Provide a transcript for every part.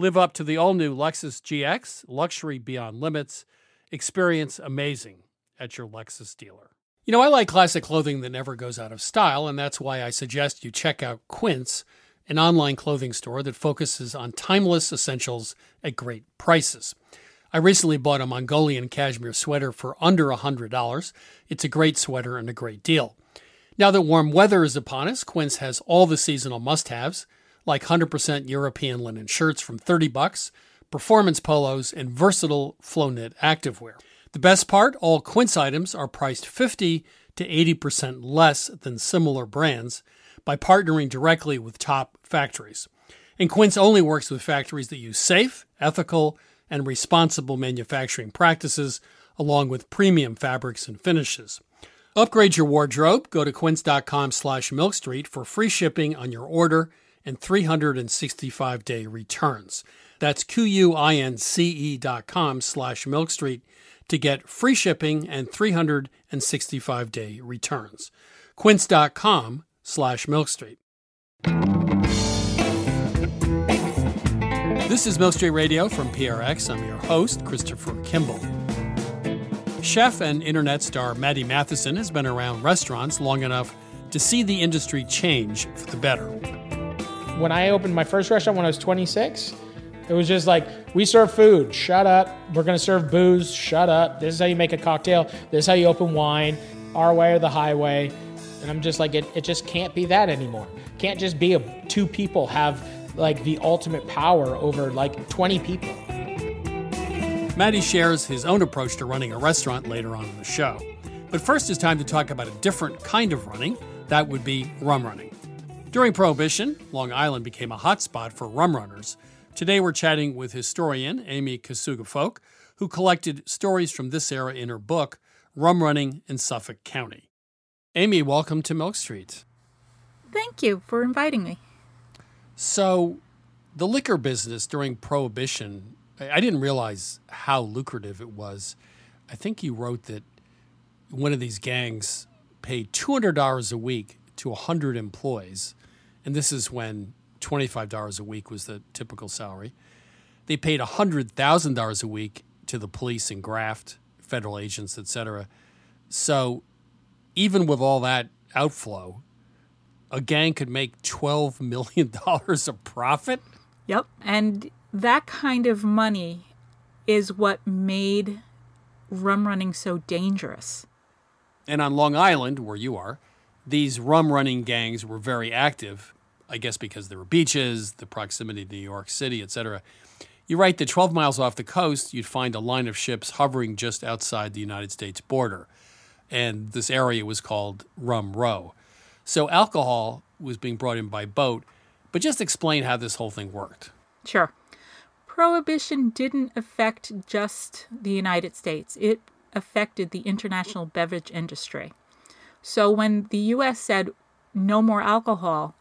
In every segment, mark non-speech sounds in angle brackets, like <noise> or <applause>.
Live up to the all new Lexus GX, luxury beyond limits. Experience amazing at your Lexus dealer. You know, I like classic clothing that never goes out of style, and that's why I suggest you check out Quince, an online clothing store that focuses on timeless essentials at great prices. I recently bought a Mongolian cashmere sweater for under $100. It's a great sweater and a great deal. Now that warm weather is upon us, Quince has all the seasonal must haves like 100% European linen shirts from 30 bucks, performance polos, and versatile flow knit activewear. The best part, all Quince items are priced 50 to 80% less than similar brands by partnering directly with top factories. And Quince only works with factories that use safe, ethical, and responsible manufacturing practices along with premium fabrics and finishes. Upgrade your wardrobe. Go to quince.com slash milkstreet for free shipping on your order and 365 day returns. That's Q-U-I-N-C-E dot com slash Milk Street to get free shipping and 365 day returns. Quince.com slash Milk Street. This is Milk Street Radio from PRX. I'm your host, Christopher Kimball. Chef and internet star Matty Matheson has been around restaurants long enough to see the industry change for the better when I opened my first restaurant when I was 26, it was just like, we serve food, shut up. We're gonna serve booze, shut up. This is how you make a cocktail, this is how you open wine, our way or the highway. And I'm just like, it, it just can't be that anymore. Can't just be a, two people have like the ultimate power over like 20 people. Matty shares his own approach to running a restaurant later on in the show. But first, it's time to talk about a different kind of running. That would be rum running. During Prohibition, Long Island became a hotspot for rum runners. Today we're chatting with historian Amy Kasuga Folk, who collected stories from this era in her book, Rum Running in Suffolk County. Amy, welcome to Milk Street. Thank you for inviting me. So, the liquor business during Prohibition, I didn't realize how lucrative it was. I think you wrote that one of these gangs paid $200 a week to 100 employees and this is when $25 a week was the typical salary. They paid $100,000 a week to the police and graft federal agents, etc. So even with all that outflow, a gang could make $12 million of profit. Yep. And that kind of money is what made rum running so dangerous. And on Long Island, where you are, these rum running gangs were very active, I guess because there were beaches, the proximity to New York City, etc. You write that 12 miles off the coast, you'd find a line of ships hovering just outside the United States border. And this area was called Rum Row. So alcohol was being brought in by boat. But just explain how this whole thing worked. Sure. Prohibition didn't affect just the United States, it affected the international beverage industry. So when the US said no more alcohol,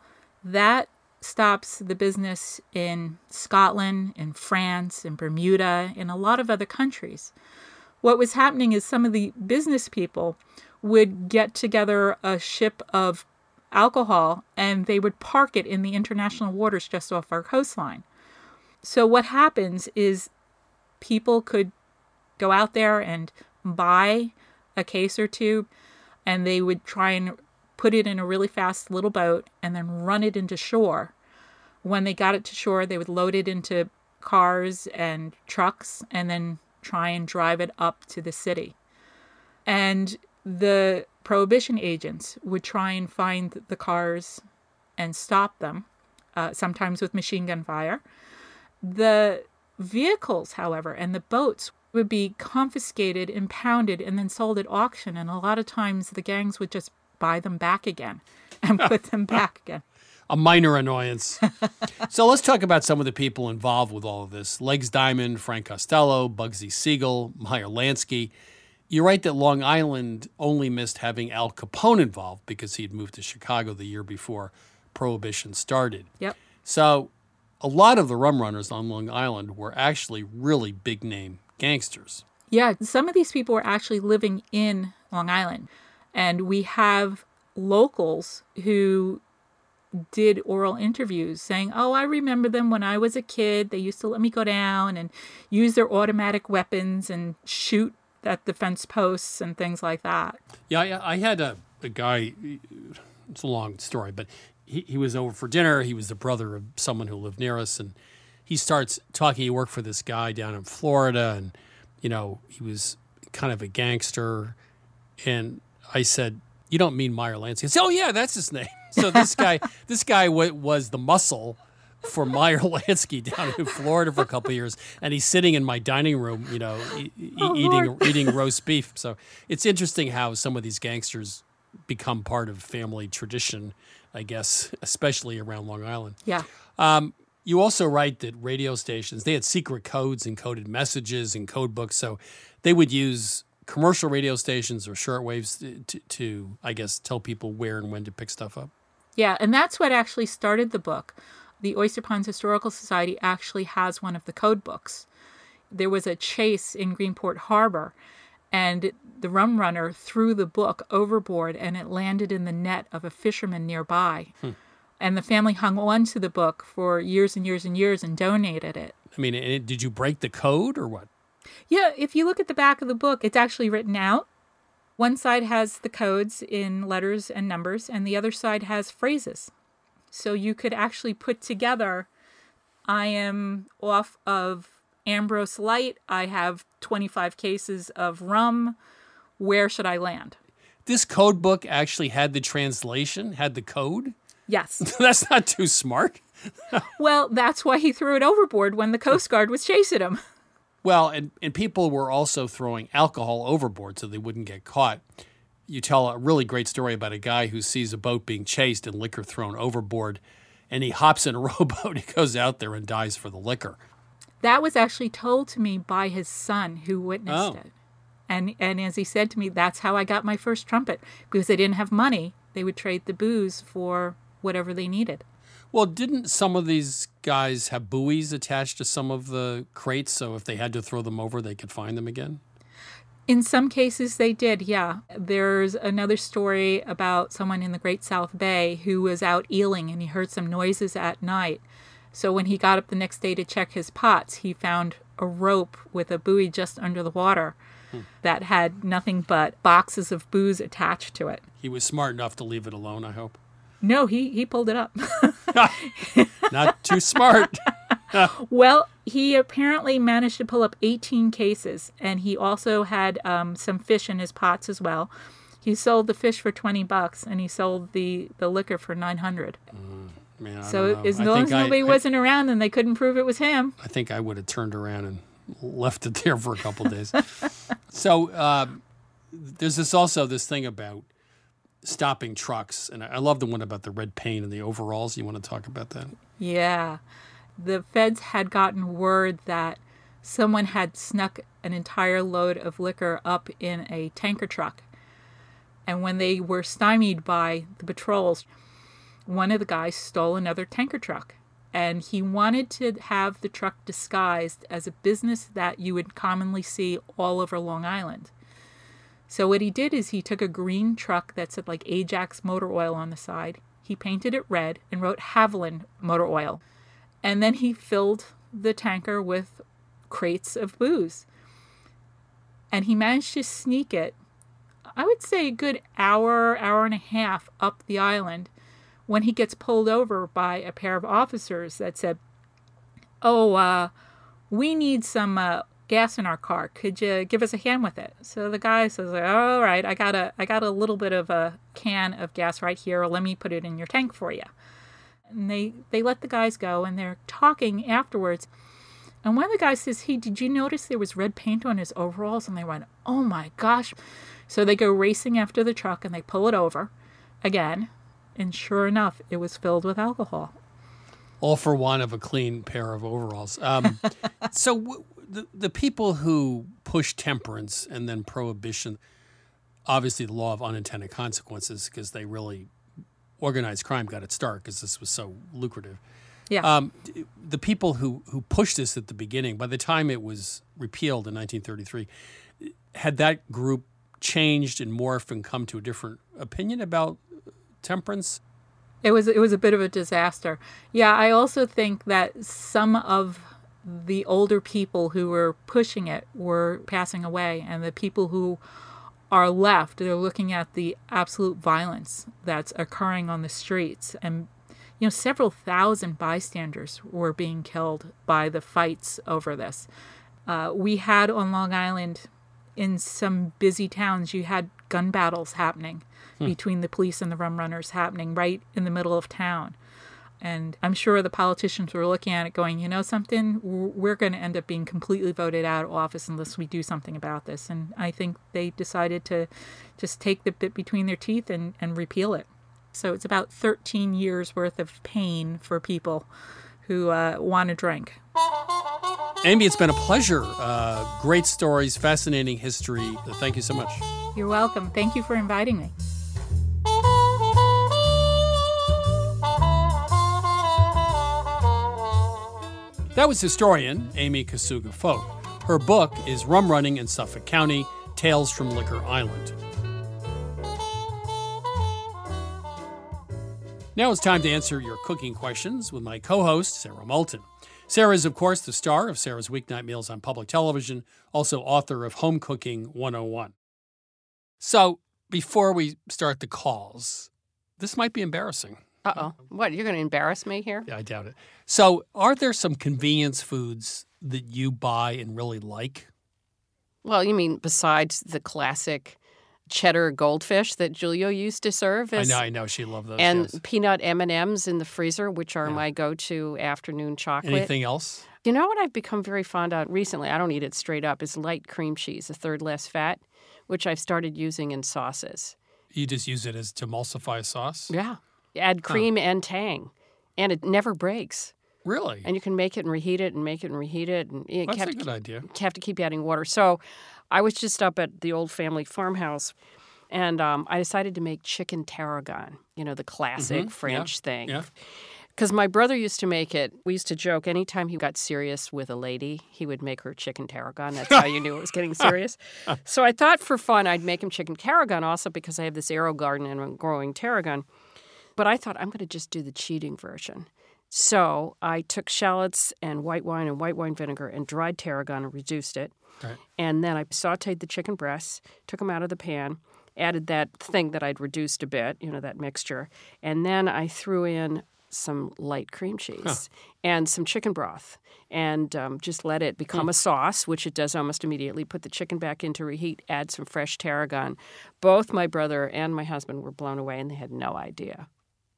that stops the business in Scotland, in France, in Bermuda, in a lot of other countries. What was happening is some of the business people would get together a ship of alcohol and they would park it in the international waters just off our coastline. So, what happens is people could go out there and buy a case or two, and they would try and put it in a really fast little boat and then run it into shore. When they got it to shore, they would load it into cars and trucks and then try and drive it up to the city. And the prohibition agents would try and find the cars and stop them, uh, sometimes with machine gun fire. The vehicles, however, and the boats would be confiscated, impounded, and then sold at auction. And a lot of times the gangs would just buy them back again <laughs> and put them back again. A minor annoyance. <laughs> so let's talk about some of the people involved with all of this. Legs Diamond, Frank Costello, Bugsy Siegel, Meyer Lansky. You're right that Long Island only missed having Al Capone involved because he had moved to Chicago the year before Prohibition started. Yep. So a lot of the rum runners on Long Island were actually really big name gangsters. Yeah, some of these people were actually living in Long Island. And we have locals who did oral interviews saying, Oh, I remember them when I was a kid. They used to let me go down and use their automatic weapons and shoot at the fence posts and things like that. Yeah, I, I had a, a guy, it's a long story, but he, he was over for dinner. He was the brother of someone who lived near us. And he starts talking. He worked for this guy down in Florida. And, you know, he was kind of a gangster. And I said, "You don't mean Meyer Lansky?" He said, "Oh yeah, that's his name." <laughs> So this guy, this guy w- was the muscle for Meyer <laughs> Lansky down in Florida for a couple years, and he's sitting in my dining room, you know, e- e- Oh, eating Lord. eating roast beef. So it's interesting how some of these gangsters become part of family tradition, I guess, especially around Long Island. Yeah. Um, you also write that radio stations they had secret codes, encoded messages, and code books, so they would use commercial radio stations or shortwaves to, to, I guess, tell people where and when to pick stuff up. Yeah, and that's what actually started the book. The Oyster Ponds Historical Society actually has one of the code books. There was a chase in Greenport Harbor, and the rum runner threw the book overboard and it landed in the net of a fisherman nearby. Hmm. And the family hung on to the book for years and years and years and donated it. I mean, did you break the code or what? Yeah, if you look at the back of the book, it's actually written out. One side has the codes in letters and numbers, and the other side has phrases. So you could actually put together I am off of Ambrose Light. I have 25 cases of rum. Where should I land? This code book actually had the translation, had the code. Yes. <laughs> That's not too smart. well, that's why he threw it overboard when the Coast Guard was chasing him. Well, and, and people were also throwing alcohol overboard so they wouldn't get caught. You tell a really great story about a guy who sees a boat being chased and liquor thrown overboard, and he hops in a <laughs> rowboat. He goes out there and dies for the liquor. That was actually told to me by his son who witnessed Oh. it. And and as he said to me, that's how I got my first trumpet because they didn't have money. They would trade the booze for whatever they needed. Well, didn't some of these guys have buoys attached to some of the crates so if they had to throw them over, they could find them again? In some cases, they did, yeah. There's another story about someone in the Great South Bay who was out eeling and he heard some noises at night. So when he got up the next day to check his pots, he found a rope with a buoy just under the water hmm. that had nothing but boxes of booze attached to it. He was smart enough to leave it alone, I hope. No, he, he pulled it up. <laughs> Not too smart. <laughs> well, he apparently managed to pull up 18 cases, and he also had um, some fish in his pots as well. He sold the fish for 20 bucks, and he sold the, the liquor for 900. Man, I So don't know. as I long think as nobody I- wasn't around and they couldn't prove it was him. I think I would have turned around and left it there for a couple days. <laughs> so um, there's this also this thing about stopping trucks, and I love the one about the red paint and the overalls. You want to talk about that? Yeah. The feds had gotten word that someone had snuck an entire load of liquor up in a tanker truck. And when they were stymied by the patrols, one of the guys stole another tanker truck. And he wanted to have the truck disguised as a business that you would commonly see all over Long Island. So what he did is he took a green truck that said like Ajax Motor Oil on the side. He painted it red and wrote Haviland Motor Oil. And then he filled the tanker with crates of booze. And he managed to sneak it, I would say a good hour, hour and a half up the island when he gets pulled over by a pair of officers that said, Oh, uh, we need some uh, gas in our car. Could you give us a hand with it? So the guy says, "All right, I got a I got a little bit of a can of gas right here. Let me put it in your tank for you." And they they let the guys go, and they're talking afterwards. And one of the guys says, "Hey, did you notice there was red paint on his overalls?" And they went, "Oh my gosh!" So they go racing after the truck, and they pull it over again. And sure enough, it was filled with alcohol. All for one of a clean pair of overalls. Um, <laughs> so w- the the people who push temperance and then prohibition, obviously the law of unintended consequences, because they really organized crime got its start because this was so lucrative. Yeah. Um, the people who who pushed this at the beginning, by the time it was repealed in 1933, had that group changed and morphed and come to a different opinion about temperance? It was it was a bit of a disaster. Yeah, I also think that some of the older people who were pushing it were passing away, and the people who are left, they're looking at the absolute violence that's occurring on the streets, and you know, several thousand bystanders were being killed by the fights over this. Uh, we had on Long Island, in some busy towns, you had gun battles happening between the police and the rum runners happening right in the middle of town. And I'm sure the politicians were looking at it going, you know something, we're going to end up being completely voted out of office unless we do something about this. And I think they decided to just take the bit between their teeth and, and repeal it. So it's about 13 years worth of pain for people who uh, want to drink. Amy, it's been a pleasure. Uh, great stories, fascinating history. Thank you so much. You're welcome. Thank you for inviting me. That was historian Amy Kasuga Folk. Her book is Rum Running in Suffolk County Tales from Liquor Island. Now it's time to answer your cooking questions with my co host, Sara Moulton. Sara is, of course, the star of Sara's Weeknight Meals on public television, also author of Home Cooking 101. So, before we start the calls, this might be embarrassing. Uh oh. What? You're going to embarrass me here? Yeah, I doubt it. So, are there some convenience foods that you buy and really like? Well, you mean besides the classic cheddar goldfish that Julia used to serve I know, I know, she loved those. and yes. peanut M&Ms in the freezer, which are Yeah. my go-to afternoon chocolate. Anything else? You know what I've become very fond of recently? I don't eat it straight up. Is light cream cheese, a third less fat, which I've started using in sauces. You just use it as to emulsify a sauce? Yeah, add cream and tang, and it never breaks. Really? And you can make it and reheat it and make it and reheat it, and you That's have a to good idea. have to keep adding water. So I was just up at the old family farmhouse and um, I decided to make chicken tarragon, you know, the classic French thing. Yeah. Because my brother used to make it. We used to joke anytime he got serious with a lady, he would make her chicken tarragon. That's how you knew it was getting <laughs> serious. so I thought for fun I'd make him chicken tarragon also because I have this AeroGarden and I'm growing tarragon. But I thought I'm going to just do the cheating version. So I took shallots and white wine and white wine vinegar and dried tarragon and reduced it. Right. And then I sauteed the chicken breasts, took them out of the pan, added that thing that I'd reduced a bit, you know, that mixture. And then I threw in some light cream cheese and some chicken broth and um, just let it become a sauce, which it does almost immediately. Put the chicken back into reheat, add some fresh tarragon. Both my brother and my husband were blown away and they had no idea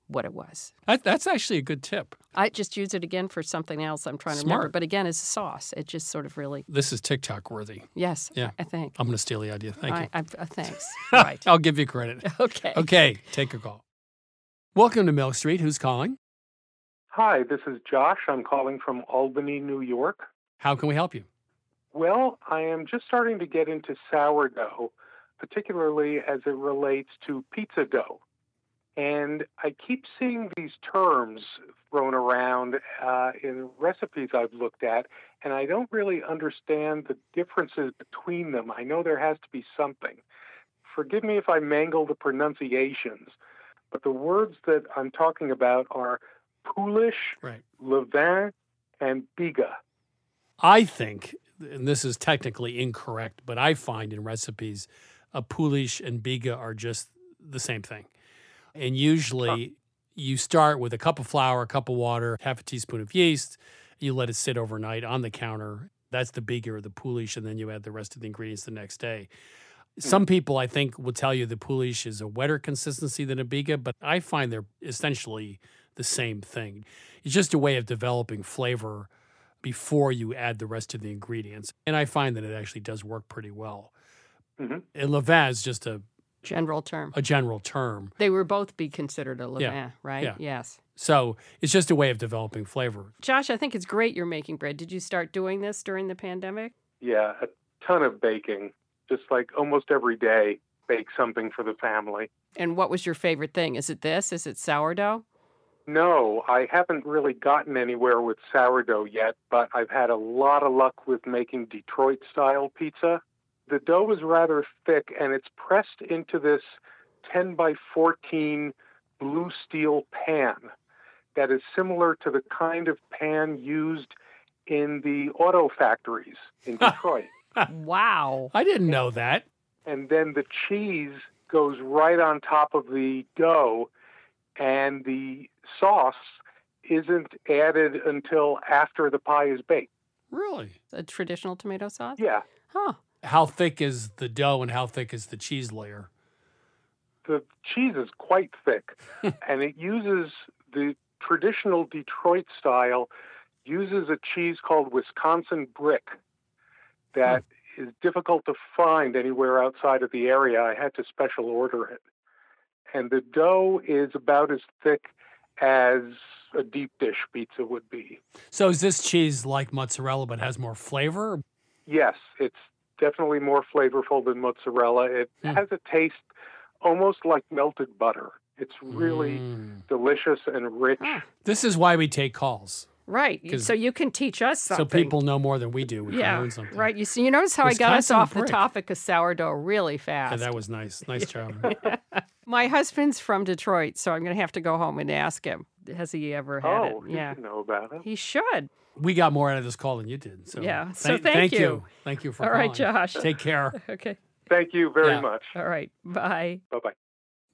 what it was. That, that's actually a good tip. I just use it again for something else I'm trying to remember. But again, as a sauce, it just sort of really, This is TikTok worthy. yes, Yeah. I think. I'm going to steal the idea. Thank you. I, I, uh, thanks. <laughs> right. I'll give you credit. <laughs> Okay. Okay, take a call. Welcome to Milk Street. Who's calling? Hi, this is Josh. I'm calling from Albany, New York. How can we help you? Well, I am just starting to get into sourdough, particularly as it relates to pizza dough. And I keep seeing these terms thrown around uh, in recipes I've looked at, and I don't really understand the differences between them. I know there has to be something. Forgive me if I mangle the pronunciations, but the words that I'm talking about are poolish, Right. Levain, and Biga. I think, and this is technically incorrect, but I find in recipes, a poolish and Biga are just the same thing. And usually you start with a cup of flour, a cup of water, half a teaspoon of yeast. You let it sit overnight on the counter. That's the Biga or the poolish, and then you add the rest of the ingredients the next day. Some people, I think, will tell you the poolish is a wetter consistency than a Biga, but I find they're essentially the same thing. It's just a way of developing flavor before you add the rest of the ingredients. And I find that it actually does work pretty well. Mhm. And Levain is just a, General term. a general term. They would both be considered a levain, Yeah. right? Yeah. Yes. So it's just a way of developing flavor. Josh, I think it's great you're making bread. Did you start doing this during the pandemic? Yeah, a ton of baking. Just like almost every day, bake something for the family. And what was your favorite thing? Is it this? Is it sourdough? No, I haven't really gotten anywhere with sourdough yet, but I've had a lot of luck with making Detroit style pizza. The dough is rather thick and it's pressed into this 10 by 14 blue steel pan that is similar to the kind of pan used in the auto factories in <laughs> Detroit. Wow. I didn't know that. and then the cheese goes right on top of the dough, and the sauce isn't added until after the pie is baked. Really? A traditional tomato sauce? Yeah, Huh. How thick is the dough and how thick is the cheese layer? the cheese is quite thick, <laughs> and it uses the traditional Detroit style, uses a cheese called Wisconsin brick that hmm. is difficult to find anywhere outside of the area. I had to special order it. And the dough is about as thick as a deep dish pizza would be. So is this cheese like mozzarella but has more flavor? Yes, it's definitely more flavorful than mozzarella. It Hmm. has a taste almost like melted butter. It's really Mm. delicious and rich. Ah, This is why we take calls. Right. So you can teach us something. So people know more than we do. We can yeah, learn something. right. You see, you notice how I got us Wisconsin off the topic of sourdough really Yeah, fast. that was nice. Nice job. <laughs> My husband's from Detroit, so I'm going to have to go home and ask him. Has he ever had Oh, it? you Yeah. should know about it. He should. We got more out of this call than you did. So Yeah, so thank, thank you. you. Thank you for All right, calling. Josh. Take care. <laughs> Okay. Thank you very Yeah. much. All right. Bye. Bye bye.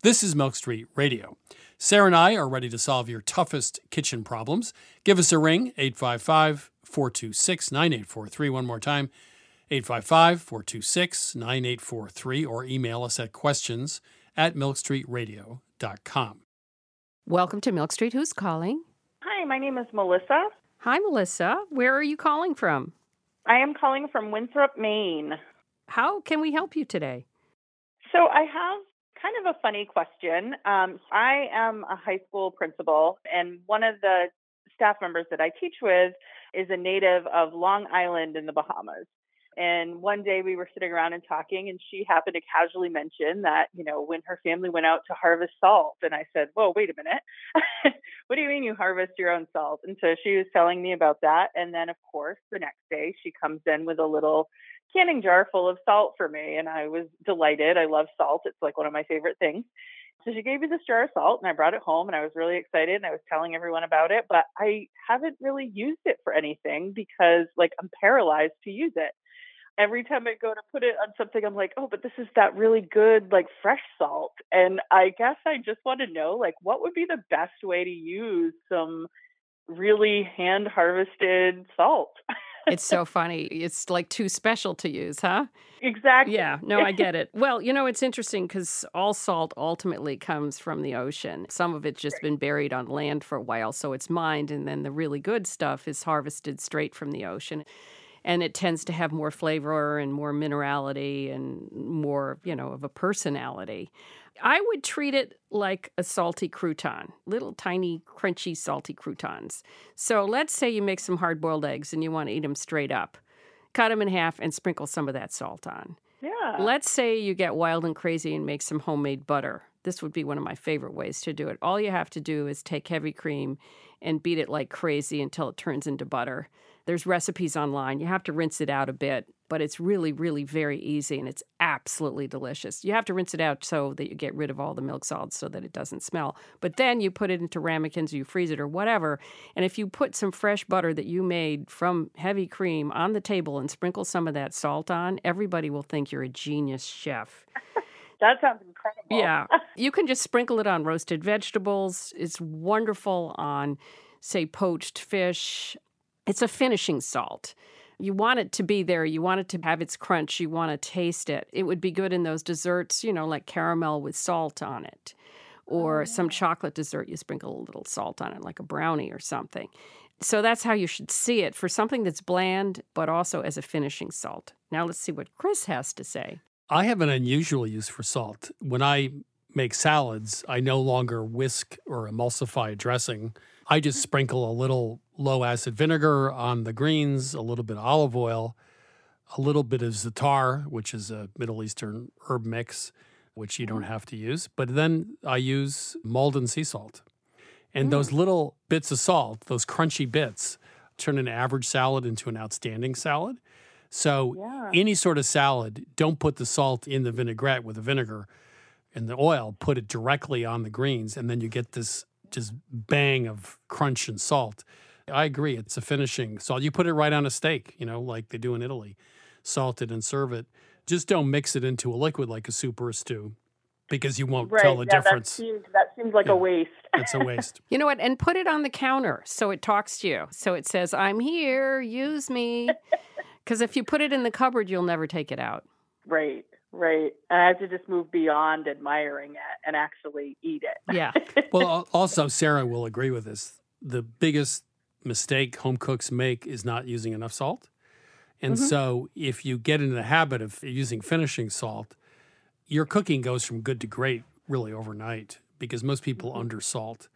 This is Milk Street Radio. Sara and I are ready to solve your toughest kitchen problems. Give us a ring, 855 426 9843. One more time, 855 426 9843, or email us at questions at milkstreetradio.com. Welcome to Milk Street. Who's calling? Hi, my name is Melissa. Hi, Melissa. Where are you calling from? I am calling from Winthrop, Maine. How can we help you today? So I have kind of a funny question. Um, I am a high school principal, and one of the staff members that I teach with is a native of Long Island in the Bahamas. And one day we were sitting around and talking, and she happened to casually mention that, you know, when her family went out to harvest salt. And I said, Whoa, wait a minute. <laughs> what do you mean you harvest your own salt? And so she was telling me about that. And then, of course, the next day she comes in with a little canning jar full of salt for me. And I was delighted. I love salt, it's like one of my favorite things. So she gave me this jar of salt and I brought it home and I was really excited and I was telling everyone about it, but I haven't really used it for anything because like I'm paralyzed to use it. Every time I go to put it on something, I'm like, oh, but this is that really good, like fresh salt. And I guess I just want to know, like, what would be the best way to use some really hand harvested salt? it's so <laughs> funny. It's like too special to use, huh? Exactly. Yeah, no, I get it. Well, you know, it's interesting because all salt ultimately comes from the ocean. Some of it's just been buried on land for a while, so it's mined, and then the really good stuff is harvested straight from the ocean. And it tends to have more flavor and more minerality and more, you know, of a personality. I would treat it like a salty crouton, little tiny, crunchy, salty croutons. So let's say you make some hard boiled eggs and you want to eat them straight up. Cut them in half and sprinkle some of that salt on. Yeah. Let's say you get wild and crazy and make some homemade butter. This would be one of my favorite ways to do it. All you have to do is take heavy cream and beat it like crazy until it turns into butter. There's recipes online. You have to rinse it out a bit, but it's really, really very easy and it's absolutely delicious. You have to rinse it out so that you get rid of all the milk solids so that it doesn't smell. But then you put it into ramekins, you freeze it or whatever. And if you put some fresh butter that you made from heavy cream on the table and sprinkle some of that salt on, everybody will think you're a genius chef. <laughs> that sounds incredible. Yeah. <laughs> you can just sprinkle it on roasted vegetables. It's wonderful on, say, poached fish. It's a finishing salt. You want it to be there. You want it to have its crunch. You want to taste it. It would be good in those desserts, you know, like caramel with salt on it, or oh, some chocolate dessert. You sprinkle a little salt on it, like a brownie or something. So that's how you should see it for something that's bland, but also as a finishing salt. Now let's see what Chris has to say. I have an unusual use for salt. When I make salads, I no longer whisk or emulsify dressing. I just sprinkle a little low acid vinegar on the greens, a little bit of olive oil, a little bit of za'atar, which is a Middle Eastern herb mix, which you don't have to use. But then I use Maldon sea salt. And mm. those little bits of salt, those crunchy bits, turn an average salad into an outstanding salad. So, yeah. any sort of salad, don't put the salt in the vinaigrette with the vinegar and the oil, put it directly on the greens, and then you get this just bang of crunch and salt. I agree. It's a finishing salt. You put it right on a steak, you know, like they do in Italy, salt it and serve it. Just don't mix it into a liquid like a soup or a stew because you won't right, tell the yeah, difference. That seems, that seems like yeah, a waste. it's a waste. You know what? And put it on the counter so it talks to you. So it says, I'm here, use me. <laughs> Because if you put it in the cupboard, you'll never take it out. Right. Right. And I have to just move beyond admiring it and actually eat it. Yeah. <laughs> well, also, Sara will agree with this. The biggest mistake home cooks make is not using enough salt. And mm-hmm. so, if you get into the habit of using finishing salt, your cooking goes from good to great really overnight because most people mm-hmm. undersalt.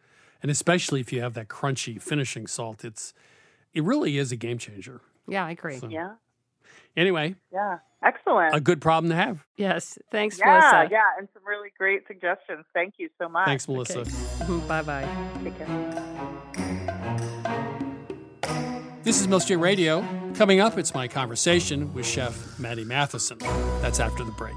And especially if you have that crunchy finishing salt, it's it really is a game changer. Yeah, I agree. So, yeah. Anyway. Yeah. Excellent. A good problem to have. Yes. Thanks, yeah, Melissa. Yeah, and some really great suggestions. Thank you so much. Thanks, Melissa. Okay. <laughs> bye bye. Take care. This is Milk Street Radio. Coming up, it's my conversation with Chef Matty Matheson. That's after the break.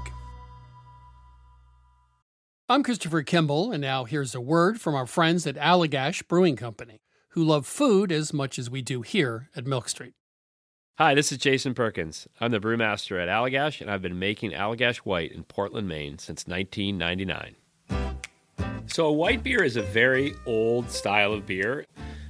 I'm Christopher Kimball, and now here's a word from our friends at Allagash Brewing Company, who love food as much as we do here at Milk Street. Hi, this is Jason Perkins. I'm the brewmaster at Allagash, and I've been making Allagash White in Portland, Maine since 1999. So, a white beer is a very old style of beer.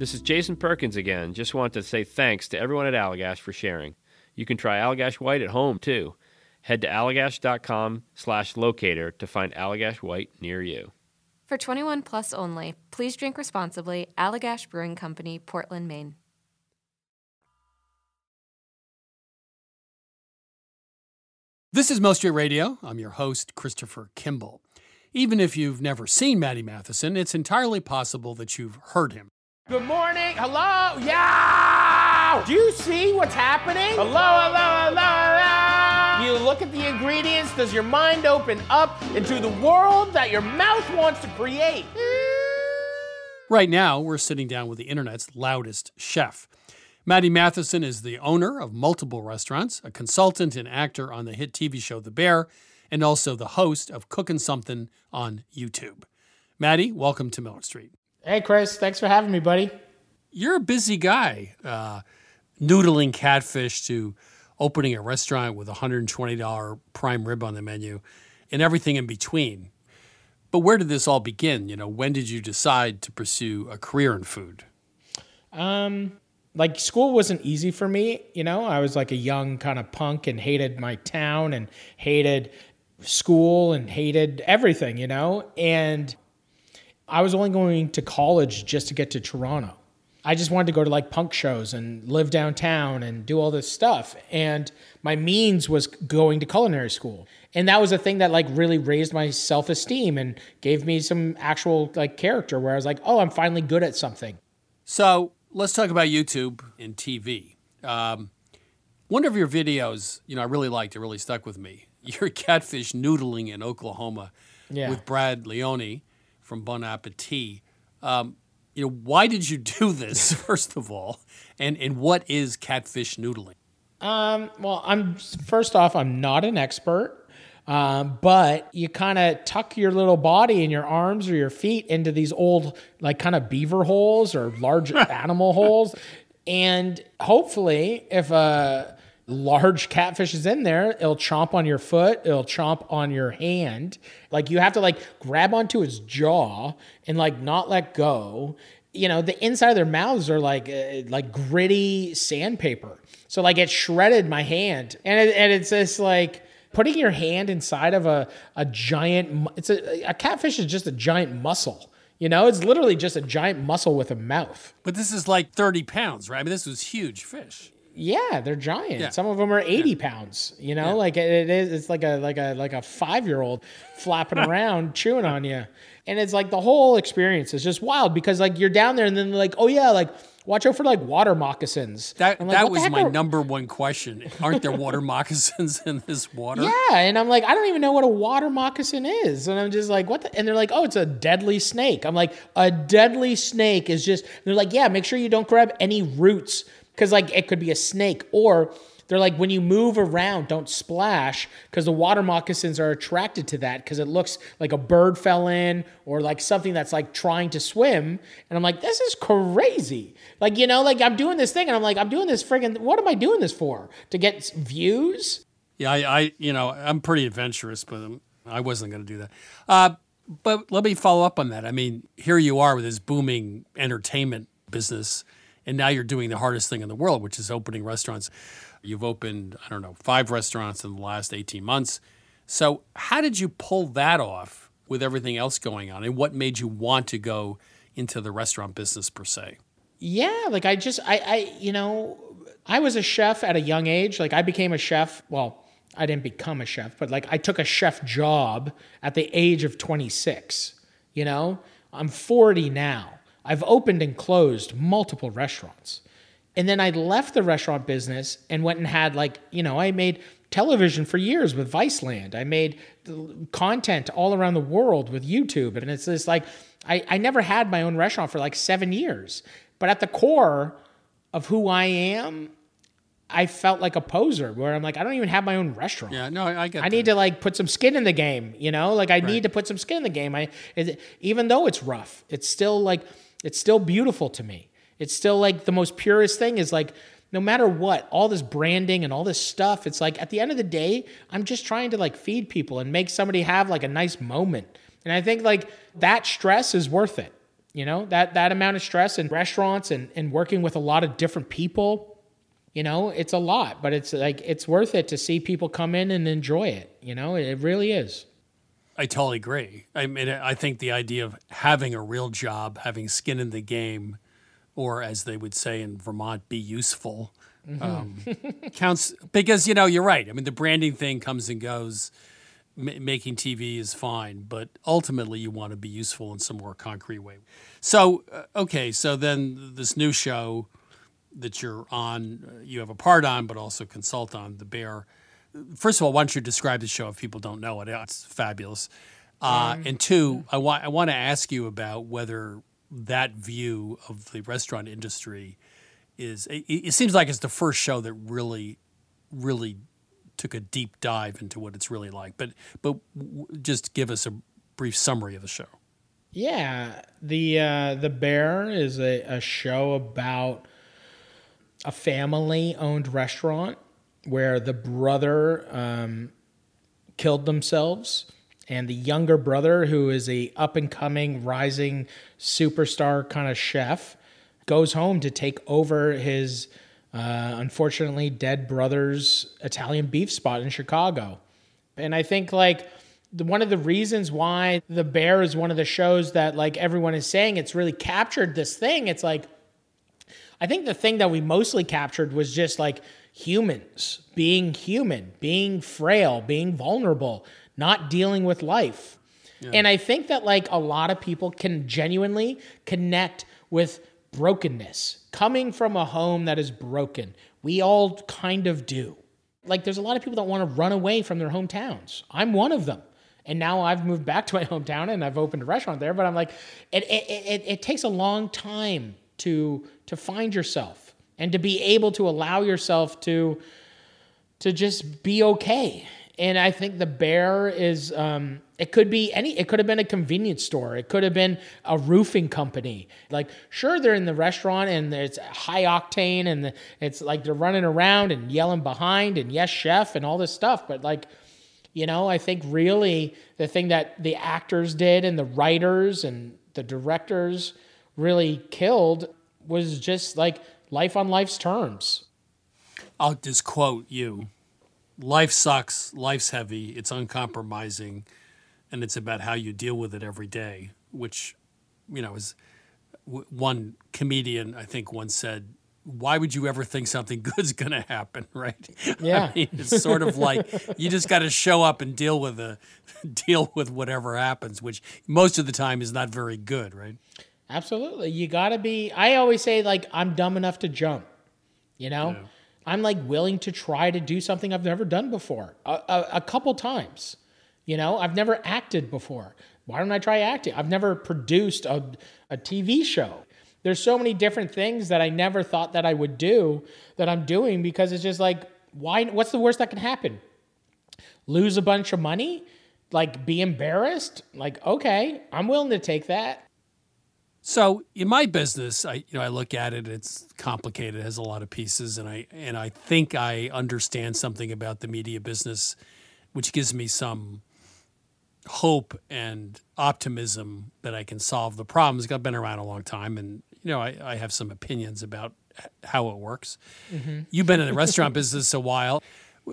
This is Jason Perkins again. Just want to say thanks to everyone at Allagash for sharing. You can try Allagash White at home too. Head to allagash.com slash locator to find Allagash White near you. For 21 plus only, please drink responsibly. Allagash Brewing Company, Portland, Maine. This is Milk Street Radio. I'm your host, Christopher Kimball. Even if you've never seen Matty Matheson, it's entirely possible that you've heard him. Good morning. Hello. Yeah. Do you see what's happening? Hello, hello, hello, hello. You look at the ingredients. Does your mind open up into the world that your mouth wants to create? Right now, we're sitting down with the internet's loudest chef. Matty Matheson is the owner of multiple restaurants, a consultant and actor on the hit TV show The Bear, and also the host of Cookin' Something on YouTube. Matty, welcome to Milk Street. Hey, Chris. Thanks for having me, buddy. You're a busy guy, uh, noodling catfish to opening a restaurant with a $120 prime rib on the menu and everything in between. But where did this all begin? You know, when did you decide to pursue a career in food? Um, like school wasn't easy for me. You know, I was like a young kind of punk and hated my town and hated school and hated everything, you know? And I was only going to college just to get to Toronto. I just wanted to go to like punk shows and live downtown and do all this stuff. And my means was going to culinary school. And that was a thing that like really raised my self-esteem and gave me some actual like character where I was like, "Oh, I'm finally good at something." So, let's talk about YouTube and TV. Um, one of your videos, you know, I really liked. It really stuck with me. <laughs> You're catfish noodling in Oklahoma Yeah. with Brad Leone from Bon Appetit. Um, you know, why did you do this <laughs> first of all, and and what is catfish noodling? Um, well, I'm first off, I'm not an expert. Um, but you kind of tuck your little body and your arms or your feet into these old, like kind of beaver holes or large <laughs> animal holes. And hopefully, if a large catfish is in there, it'll chomp on your foot, it'll chomp on your hand. Like you have to like grab onto its jaw and like not let go. You know, the inside of their mouths are like uh, like gritty sandpaper. So like it shredded my hand, and it, and it's just like putting your hand inside of a a giant. It's a a catfish is just a giant muscle. You know, it's literally just a giant muscle with a mouth. But this is like 30 pounds, right? I mean, this was huge fish. Yeah, they're giant. Yeah. Some of them are 80 pounds, you know? Like it is it's like a like a like a 5-year-old flapping <laughs> around chewing on you. And it's like the whole experience is just wild because like you're down there and then like, "Oh yeah, like watch out for like water moccasins." That, like, that was my are-" number one question. Aren't there water moccasins in this water? Yeah, and I'm like, I don't even know what a water moccasin is, and I'm just like, what? The? And they're like, oh, it's a deadly snake. I'm like, a deadly snake is just. They're like, yeah, make sure you don't grab any roots because like it could be a snake, or they're like, when you move around, don't splash because the water moccasins are attracted to that because it looks like a bird fell in or like something that's like trying to swim. And I'm like, this is crazy. Like you know, like I'm doing this thing, and I'm like, I'm doing this friggin' What am I doing this for? To get views? Yeah, I, I you know, I'm pretty adventurous, but um, I wasn't going to do that. Uh, but let me follow up on that. I mean, here you are with this booming entertainment business, and now you're doing the hardest thing in the world, which is opening restaurants. You've opened, I don't know, five restaurants in the last 18 months. So, how did you pull that off with everything else going on? And what made you want to go into the restaurant business per se? Yeah, like I just I I you know, I was a chef at a young age. Like I became a chef, well, I didn't become a chef, but like I took a chef job at the age of 26, you know? I'm 40 now. I've opened and closed multiple restaurants. And then I left the restaurant business and went and had like, you know, I made television for years with Viceland. I made content all around the world with YouTube. And it's just like, I, I never had my own restaurant for like seven years. But at the core of who I am, I felt like a poser where I'm like, I don't even have my own restaurant. Yeah, no, I, get I need to like put some skin in the game, you know? Like I need to put some skin in the game. I it, even though it's rough, it's still like it's still beautiful to me. It's still like the most purest thing is like no matter what, all this branding and all this stuff, it's like at the end of the day, I'm just trying to like feed people and make somebody have like a nice moment. And I think like that stress is worth it. You know, that that amount of stress in restaurants and, and working with a lot of different people, you know, it's a lot, but it's like it's worth it to see people come in and enjoy it. You know, it really is. I totally agree. I mean, I think the idea of having a real job, having skin in the game, or as they would say in Vermont, be useful, Mhm. um, counts. Because you know, you're right. I mean, the branding thing comes and goes. M- making TV is fine, but ultimately, you want to be useful in some more concrete way. So, uh, okay, so then this new show that you're on, uh, you have a part on, but also consult on, The Bear. First of all, why don't you describe the show if people don't know it? It's fabulous. Uh, and two, I want I want to ask you about whether that view of the restaurant industry is. It, it seems like it's the first show that really, really took a deep dive into what it's really like. But but w- just give us a brief summary of the show. Yeah, the uh, the Bear is a, a show about a family-owned restaurant where the brother um, killed themselves, and the younger brother, who is a up-and-coming, rising superstar kind of chef, goes home to take over his uh, unfortunately dead brother's Italian beef spot in Chicago. And I think like the, one of the reasons why The Bear is one of the shows that like everyone is saying it's really captured this thing. It's like I think the thing that we mostly captured was just like humans being human, being frail, being vulnerable, not dealing with life. And I think that like a lot of people can genuinely connect with brokenness coming from a home that is broken. We all kind of do. Like there's a lot of people that want to run away from their hometowns. I'm one of them. And now I've moved back to my <laughs> hometown and I've opened a restaurant there, but I'm like it it, it, it takes a long time to to find yourself and to be able to allow yourself to to just be okay And I think the bear is, um, it could be any, it could have been a convenience store. It could have been a roofing company. Like, sure, they're in the restaurant and it's high octane and it's like they're running around and yelling behind and yes, chef and all this stuff. But like, you know, I think really the thing that the actors did and the writers and the directors really killed was just like life on life's terms. I'll just quote you Life sucks, life's heavy, it's uncompromising, and it's about how you deal with it every day, which, you know, is w- one comedian, I think, once said, why would you ever think something <laughs> good's going to happen, <laughs> right? Yeah. I mean, it's sort of like you just got to show up and deal with the <laughs> deal with whatever happens, which most of the time is not very good, right? Absolutely. You got to be, I always say, like, I'm dumb enough to jump, you know? I'm like willing to try to do something I've never done before a, a, a couple times. You know, I've never acted before. Why don't I try acting? I've never produced a, a TV show. There's so many different things that I never thought that I would do that I'm doing because it's just like, why? What's the worst that can happen? Lose a bunch of money? Like be embarrassed? Like, okay, I'm willing to take that. So in my business, I you know I look at it. It's complicated. It has a lot of pieces, and I and I think I understand something about the media business, which gives me some hope and optimism that I can solve the problems. I've been around a long time, and you know I, I have some opinions about how it works. Mhm. You've been in the restaurant <laughs> business a while.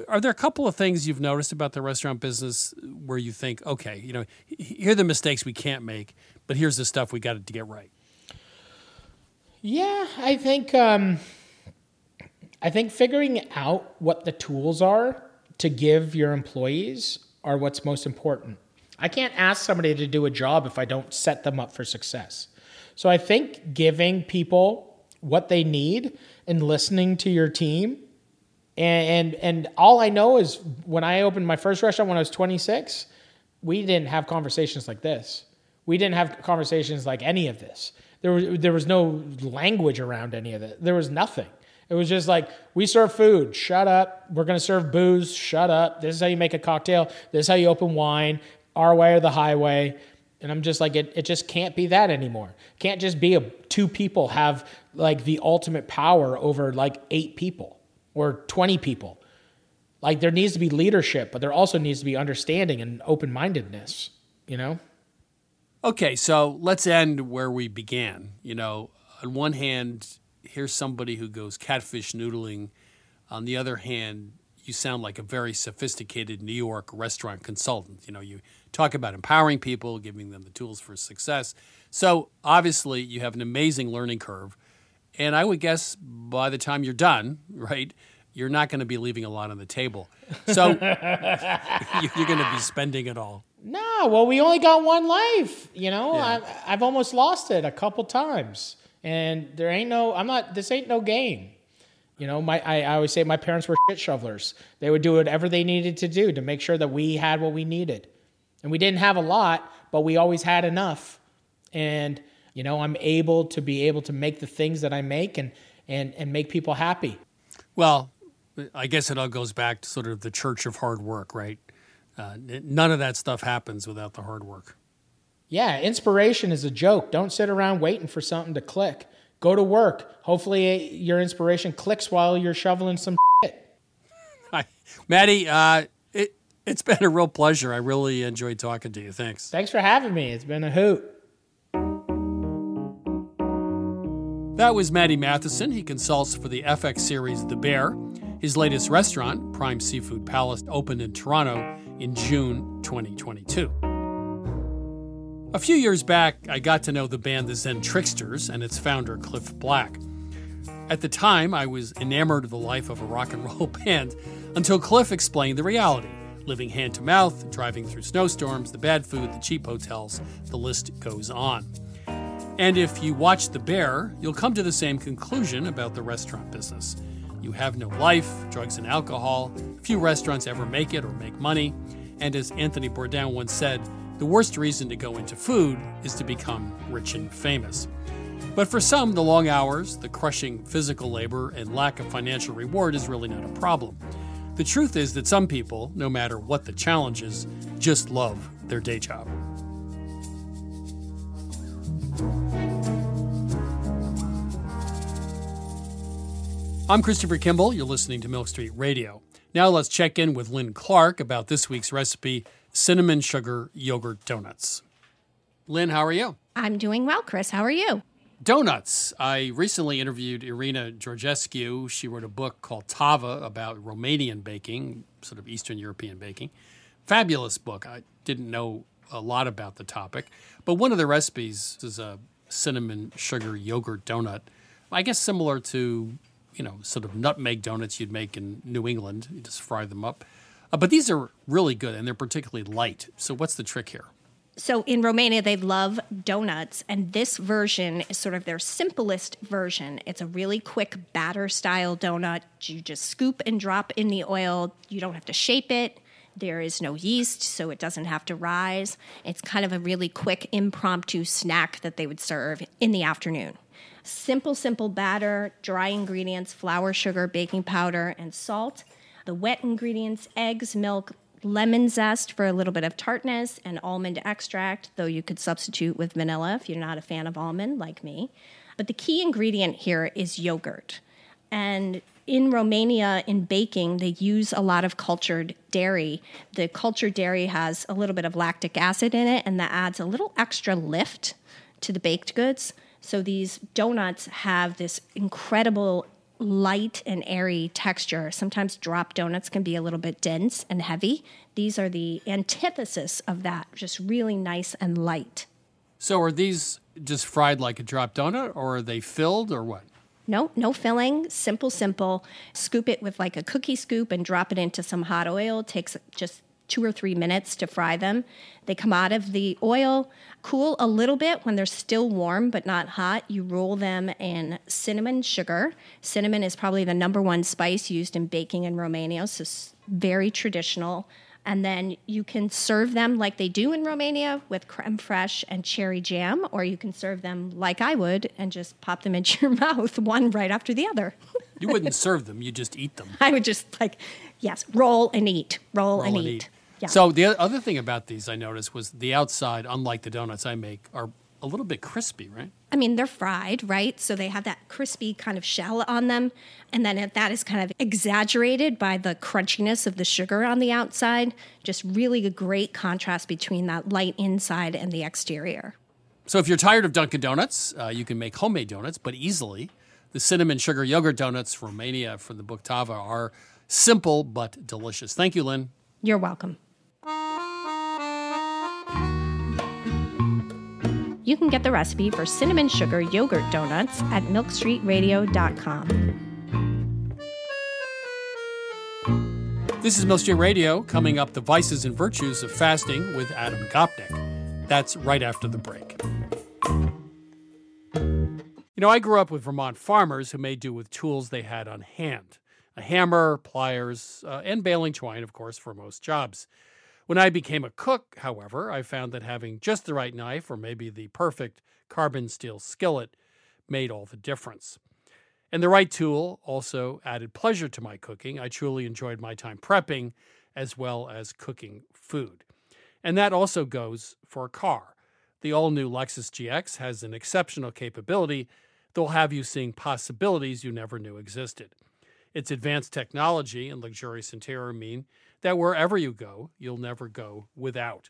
Are there a couple of things you've noticed about the restaurant business where you think, okay, you know, here are the mistakes we can't make, but here's the stuff we got to get right? Yeah, I think um, I think figuring out what the tools are to give your employees are what's most important. I can't ask somebody to do a job if I don't set them up for success. So I think giving people what they need and listening to your team and, and and all I know is when I opened my first restaurant when I was 26, we didn't have conversations like this. We didn't have conversations like any of this. There was there was no language around any of it. There was nothing. It was just like we serve food. Shut up. We're gonna serve booze. Shut up. This is how you make a cocktail. This is how you open wine. Our way or the highway. And I'm just like it. It just can't be that anymore. Can't just be a two people have like the ultimate power over like eight people or 20 people. Like there needs to be leadership, but there also needs to be understanding and open mindedness. You know. Okay, so let's end where we began. You know, on one hand, here's somebody who goes catfish noodling. On the other hand, you sound like a very sophisticated New York restaurant consultant. You know, you talk about empowering people, giving them the tools for success. So obviously, you have an amazing learning curve. And I would guess by the time you're done, <laughs> right, you're not going to be leaving a lot on the table. So <laughs> you're going to be spending it all. No, well, we only got one life. You know, I, I've almost lost it a couple times, and there ain't no. I'm not. This ain't no game. You know, my I, I always say my parents were shit shovelers. They would do whatever they needed to do to make sure that we had what we needed, and we didn't have a lot, but we always had enough. And you know, I'm able to be able to make the things that I make and and and make people happy. Well, I guess it all goes back to sort of the church of hard work, right? Uh, none of that stuff happens without the hard work. Yeah, inspiration is a joke. Don't sit around waiting for something to click. Go to work. Hopefully, your inspiration clicks while you're shoveling some <laughs> shit. Hi, Matty. Uh, it it's been a real pleasure. I really enjoyed talking to you. Thanks. Thanks for having me. It's been a hoot. That was Matty Matheson. He consults for the FX series The Bear. His latest restaurant, Prime Seafood Palace, opened in Toronto in June 2022. A few years back, I got to know the band The Zen Tricksters and its founder, Klyph Black. At the time, I was enamored of the life of a rock and roll <laughs> band until Klyph explained the reality living hand to mouth, driving through snowstorms, the bad food, the cheap hotels, the list goes on. And if you watch The Bear, you'll come to the same conclusion about the restaurant business. You have no life, drugs and alcohol, few restaurants ever make it or make money, and as Anthony Bourdain once said, the worst reason to go into food is to become rich and famous. But for some, the long hours, the crushing physical labor, and lack of financial reward is really not a problem. The truth is that some people, no matter what the challenge is, just love their day job. I'm Christopher Kimball. You're listening to Milk Street Radio. Now let's check in with Lynn Clark about this week's recipe cinnamon sugar yogurt donuts. Lynn, how are you? I'm doing well, Chris. How are you? Donuts. I recently interviewed Irina Georgescu. She wrote a book called Tava about Romanian baking, sort of Eastern European baking. Fabulous book. I didn't know a lot about the topic, but one of the recipes is a cinnamon sugar yogurt donut. I guess similar to you know, sort of nutmeg donuts you'd make in New England. You just fry them up. Uh, but these are really good and they're particularly light. So, what's the trick here? So, in Romania, they love donuts, and this version is sort of their simplest version. It's a really quick batter style donut. You just scoop and drop in the oil. You don't have to shape it. There is no yeast, so it doesn't have to rise. It's kind of a really quick, impromptu snack that they would serve in the afternoon. Simple, simple batter, dry ingredients, flour, sugar, baking powder, and salt. The wet ingredients eggs, milk, lemon zest for a little bit of tartness, and almond extract, though you could substitute with vanilla if you're not a fan of almond like me. But the key ingredient here is yogurt. And in Romania, in baking, they use a lot of cultured dairy. The cultured dairy has a little bit of lactic acid in it, and that adds a little extra lift to the baked goods. So these donuts have this incredible light and airy texture. Sometimes drop donuts can be a little bit dense and heavy. These are the antithesis of that, just really nice and light. So are these just fried like a drop donut or are they filled or what? No, no filling, simple, simple. Scoop it with like a cookie scoop and drop it into some hot oil. It takes just two or three minutes to fry them. They come out of the oil, cool a little bit when they're still warm but not hot. You roll them in cinnamon sugar. Cinnamon is probably the number one spice used in baking in Romania, so it's very traditional. And then you can serve them like they do in Romania with creme fraiche and cherry jam, or you can serve them like I would and just pop them into <laughs> your mouth, one right after the other. you wouldn't serve them, you just eat them. <laughs> I would just like, yes, roll and eat, roll, Roll and, and eat. eat. Yeah. So the other thing about these I noticed was the outside, unlike the donuts I make, are a little bit crispy, right? I mean, they're fried, right? So they have that crispy kind of shell on them. And then that is kind of exaggerated by the crunchiness of the sugar on the outside. Just really a great contrast between that light inside and the exterior. So if you're tired of Dunkin' Donuts, uh, you can make homemade donuts, but easily. The cinnamon sugar yogurt donuts from Romania from the book Tava are simple but delicious. Thank you, Lynn. You're welcome. You can get the recipe for cinnamon sugar yogurt donuts at milkstreetradio.com. This is Milk Street Radio, coming up the vices and virtues of fasting with Adam Gopnik. That's right after the break. You know, I grew up with Vermont farmers who made do with tools they had on hand a hammer, pliers, uh, and baling twine, of course, for most jobs. When I became a cook, however, I found that having just the right knife or maybe the perfect carbon steel skillet made all the difference. And the right tool also added pleasure to my cooking. I truly enjoyed my time prepping as well as cooking food. And that also goes for a car. The all new Lexus GX has an exceptional capability that will have you seeing possibilities you never knew existed. Its advanced technology and luxurious interior mean that wherever you go, you'll never go without.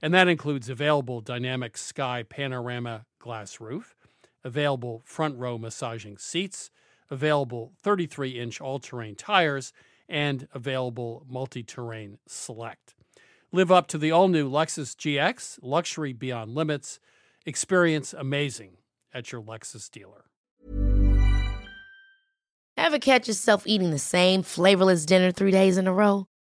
And that includes available dynamic sky panorama glass roof, available front row massaging seats, available 33 inch all terrain tires, and available multi terrain select. Live up to the all new Lexus GX, luxury beyond limits. Experience amazing at your Lexus dealer. Ever catch yourself eating the same flavorless dinner three days in a row?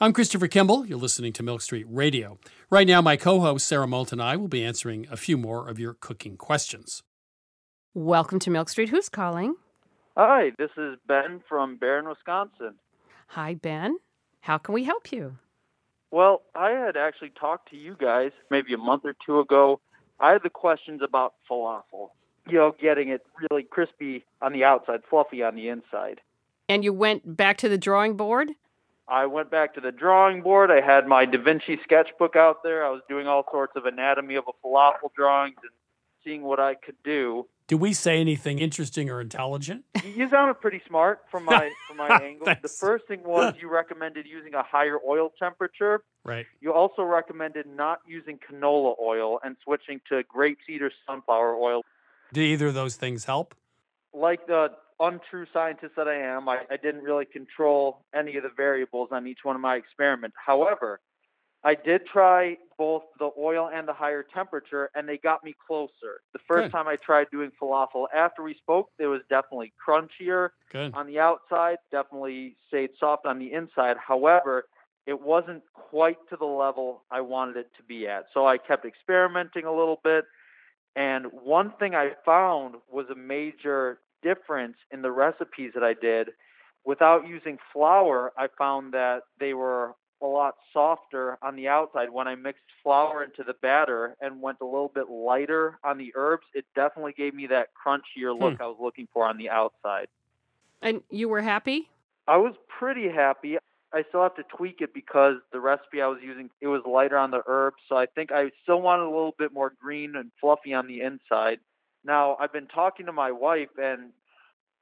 I'm Christopher Kimball. You're listening to Milk Street Radio. Right now, my co host Sara Moulton and I will be answering a few more of your cooking questions. Welcome to Milk Street. Who's calling? Hi, this is Ben from Barron, Wisconsin. Hi, Ben. How can we help you? Well, I had actually talked to you guys maybe a month or two ago. I had the questions about falafel. You know, getting it really crispy on the outside, fluffy on the inside. And you went back to the drawing board? I went back to the drawing board. I had my Da Vinci sketchbook out there. I was doing all sorts of anatomy of a falafel drawings and seeing what I could do. Did we say anything interesting or intelligent? <laughs> You sounded pretty smart from my <laughs> from my angle. The first thing was you recommended using a higher oil temperature. Right. You also recommended not using canola oil and switching to grapeseed or sunflower oil. Did either of those things help? Like the untrue scientist that I am, I, I didn't really control any of the variables on each one of my experiments. However, I did try both the oil and the higher temperature, and they got me closer. The first Good. time I tried doing falafel, after we spoke, it was definitely crunchier Good. on the outside, definitely stayed soft on the inside. However, it wasn't quite to the level I wanted it to be at. So I kept experimenting a little bit. And one thing I found was a major difference in the recipes that I did. Without using flour, I found that they were a lot softer on the outside. When I mixed flour into the batter and went a little bit lighter on the herbs, it definitely gave me that crunchier look Hmm. I was looking for on the outside. And you were happy? I was pretty happy. I still have to tweak it because the recipe I was using it was lighter on the herbs, so I think I still wanted a little bit more green and fluffy on the inside. Now, I've been talking to my wife and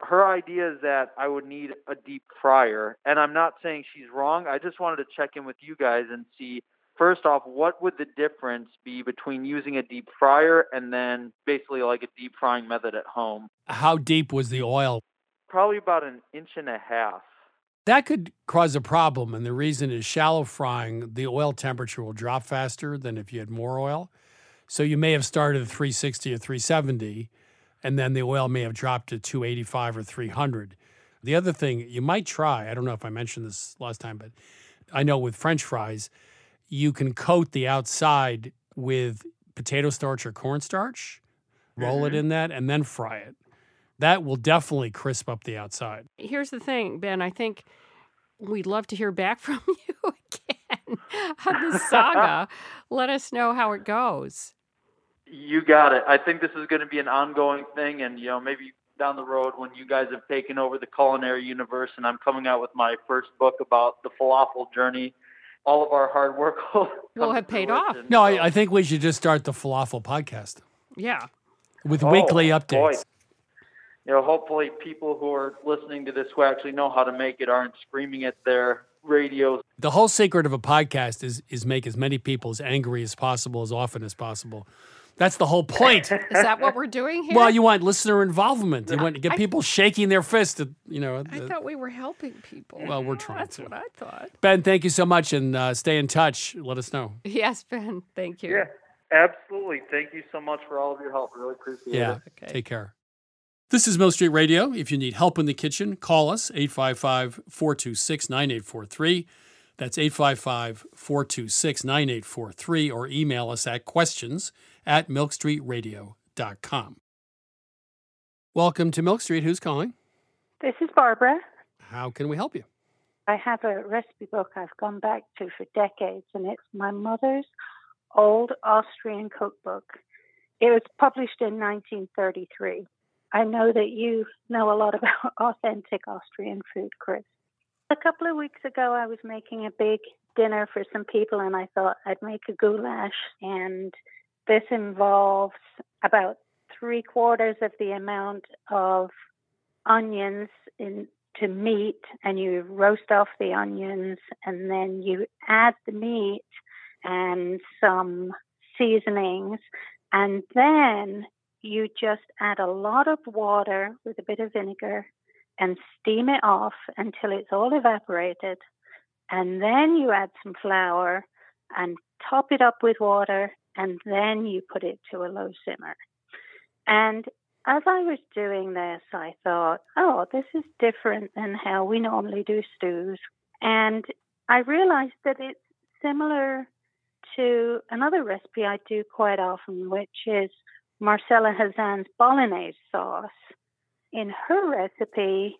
her idea is that I would need a deep fryer, and I'm not saying she's wrong. I just wanted to check in with you guys and see first off what would the difference be between using a deep fryer and then basically like a deep frying method at home. How deep was the oil? Probably about an inch and a half. That could cause a problem. And the reason is shallow frying, the oil temperature will drop faster than if you had more oil. So you may have started at 360 or 370, and then the oil may have dropped to 285 or 300. The other thing you might try, I don't know if I mentioned this last time, but I know with French fries, you can coat the outside with potato starch or cornstarch, roll it Mhm. in that, and then fry it. That will definitely crisp up the outside. Here's the thing, Ben. I think we'd love to hear back <laughs> from you again on this saga. <laughs> Let us know how it goes. You got it. I think this is going to be an ongoing thing, and you know maybe down the road when you guys have taken over the culinary universe, and I'm coming out with my first book about the falafel journey. All of our hard work will Will have paid off. fruition. No, I, I think we should just start the falafel podcast Yeah. with Oh, weekly boy. updates. You know, hopefully people who are listening to this who actually know how to make it aren't screaming at their radios. The whole secret of a podcast is is make as many people as angry as possible as often as possible. That's the whole point. <laughs> Is that what we're doing here? well, you want listener involvement. You want to get people shaking their fist. At, you know. I the- thought we were helping people. well, we're trying That's to. what I thought. Ben, thank you so much, and uh, stay in touch. Let us know. Yes, Ben. Thank you. Yeah, absolutely. Thank you so much for all of your help. Really appreciate it. Yeah. it. Take care. This is Milk Street Radio. If you need help in the kitchen, call us 855 426 9843. That's 855 426 9843 or email us at questions at milkstreetradio.com. Welcome to Milk Street. Who's calling? This is Barbara. How can we help you? I have a recipe book I've gone back to for decades, and it's my mother's old Austrian cookbook. It was published in 1933. I know that you know a lot about <laughs> authentic Austrian food, Chris. A couple of weeks ago, I was making a big dinner for some people, and I thought I'd make a goulash. And this involves about three quarters of the amount of onions into meat, and you roast off the onions, and then you add the meat and some seasonings, and then you just add a lot of water with a bit of vinegar and steam it off until it's all evaporated. And then you add some flour and top it up with water, and then you put it to a low simmer. And as I was doing this, I thought, oh, this is different than how we normally do stews. And I realized that it's similar to another recipe I do quite often, which is Marcella Hazan's bolognese sauce. In her recipe,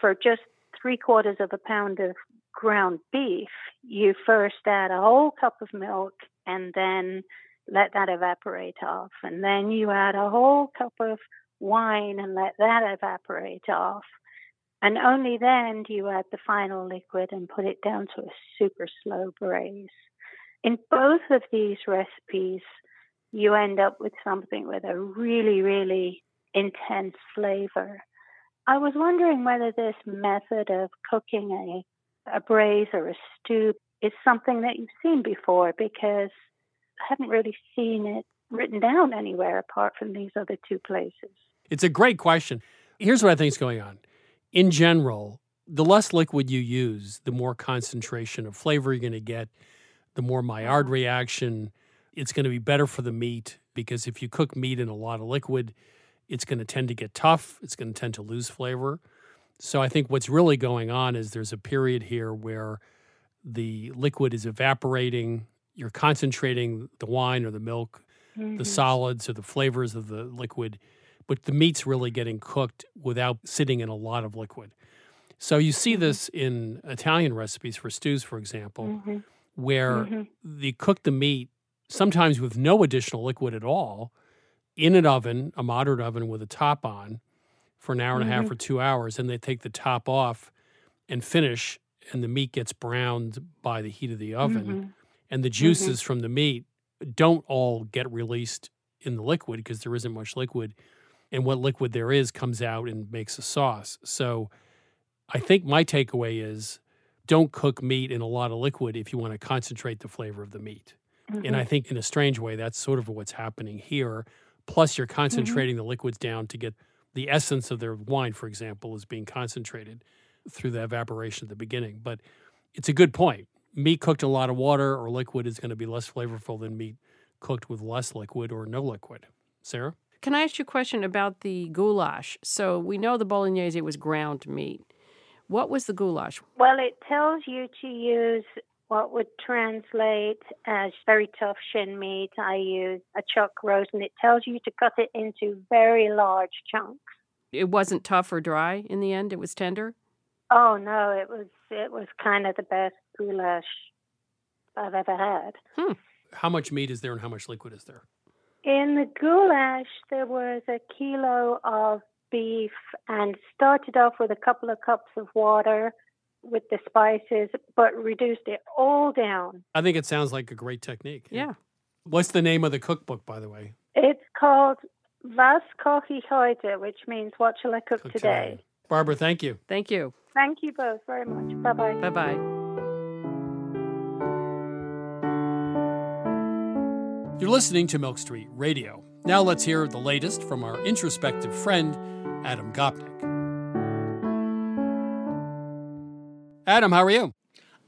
for just three quarters of a pound of ground beef, you first add a whole cup of milk and then let that evaporate off. And then you add a whole cup of wine and let that evaporate off. And only then do you add the final liquid and put it down to a super slow braise. In both of these recipes, you end up with something with a really, really intense flavor. I was wondering whether this method of cooking a, a braise or a stew is something that you've seen before because I haven't really seen it written down anywhere apart from these other two places. It's a great question. Here's what I think is going on. In general, the less liquid you use, the more concentration of flavor you're going to get, the more Maillard mm-hmm. reaction. It's going to be better for the meat because if you cook meat in a lot of liquid, it's going to tend to get tough. It's going to tend to lose flavor. So I think what's really going on is there's a period here where the liquid is evaporating. You're concentrating the wine or the milk, Mm-hmm. the solids or the flavors of the liquid, but the meat's really getting cooked without sitting in a lot of liquid. So you see this in Italian recipes for stews, for example, Mm-hmm. where Mhm. they cook the meat sometimes with no additional liquid at all in an oven, a moderate oven with a top on for an hour and a half Mhm. or two hours, and they take the top off and finish, and the meat gets browned by the heat of the oven, Mhm. And the juices from the meat don't all get released in the liquid because there isn't much liquid, and what liquid there is comes out and makes a sauce. So, I think my takeaway is don't cook meat in a lot of liquid if you want to concentrate the flavor of the meat. And I Mhm. think in a strange way, that's sort of what's happening here. Plus, you're concentrating the liquids down to get the essence of their wine, for example, is being concentrated through the evaporation at the beginning. But it's a good point. Meat cooked in a lot of water or liquid is going to be less flavorful than meat cooked with less liquid or no liquid. Sara? Can I ask you a question about the goulash? So we know the bolognese it was ground meat. What was the goulash? Well, it tells you to use what would translate as very tough shin meat. I use a chuck roast, and it tells you to cut it into very large chunks. It wasn't tough or dry in the end. It was tender. Oh no, it was it was kind of the best goulash I've ever had. Hmm. How much meat is there and how much liquid is there? In the goulash, there was a kilo of beef and started off with a couple of cups of water with the spices, but reduced it all down. I think it sounds like a great technique. Yeah. What's the name of the cookbook, by the way? It's called Was koche ich heute, which means what shall I cook, today? Barbara, thank you. Thank you. Thank you both very much. Bye bye. Bye bye. You're listening to Milk Street Radio. Now let's hear the latest from our introspective friend, Adam Gopnik. Adam, how are you?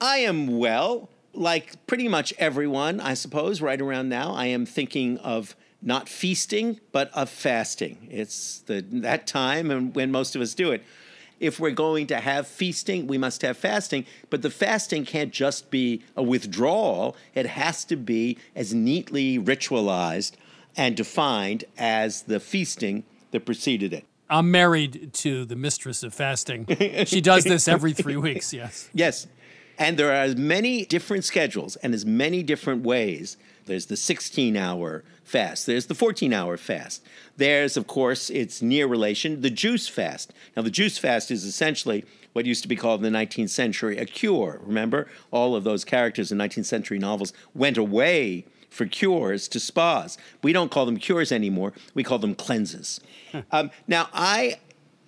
I am well. Like pretty much everyone, I suppose, right around now, I am thinking of not feasting, but of fasting. It's the, that time and when most of us do it. If we're going to have feasting, we must have fasting, but the fasting can't just be a withdrawal. It has to be as neatly ritualized and defined as the feasting that preceded it. I'm married to the mistress of fasting. She does <laughs> this every three weeks, yes. Yes. And there are as many different schedules and as many different ways. There's the 16 hour fast, there's the 14 hour fast. There's, of course, its near relation, the juice fast. Now, the juice fast is essentially what used to be called in the 19th century a cure. Remember, all of those characters in 19th century novels went away for cures to spas. We don't call them cures anymore, we call them cleanses. um, now, I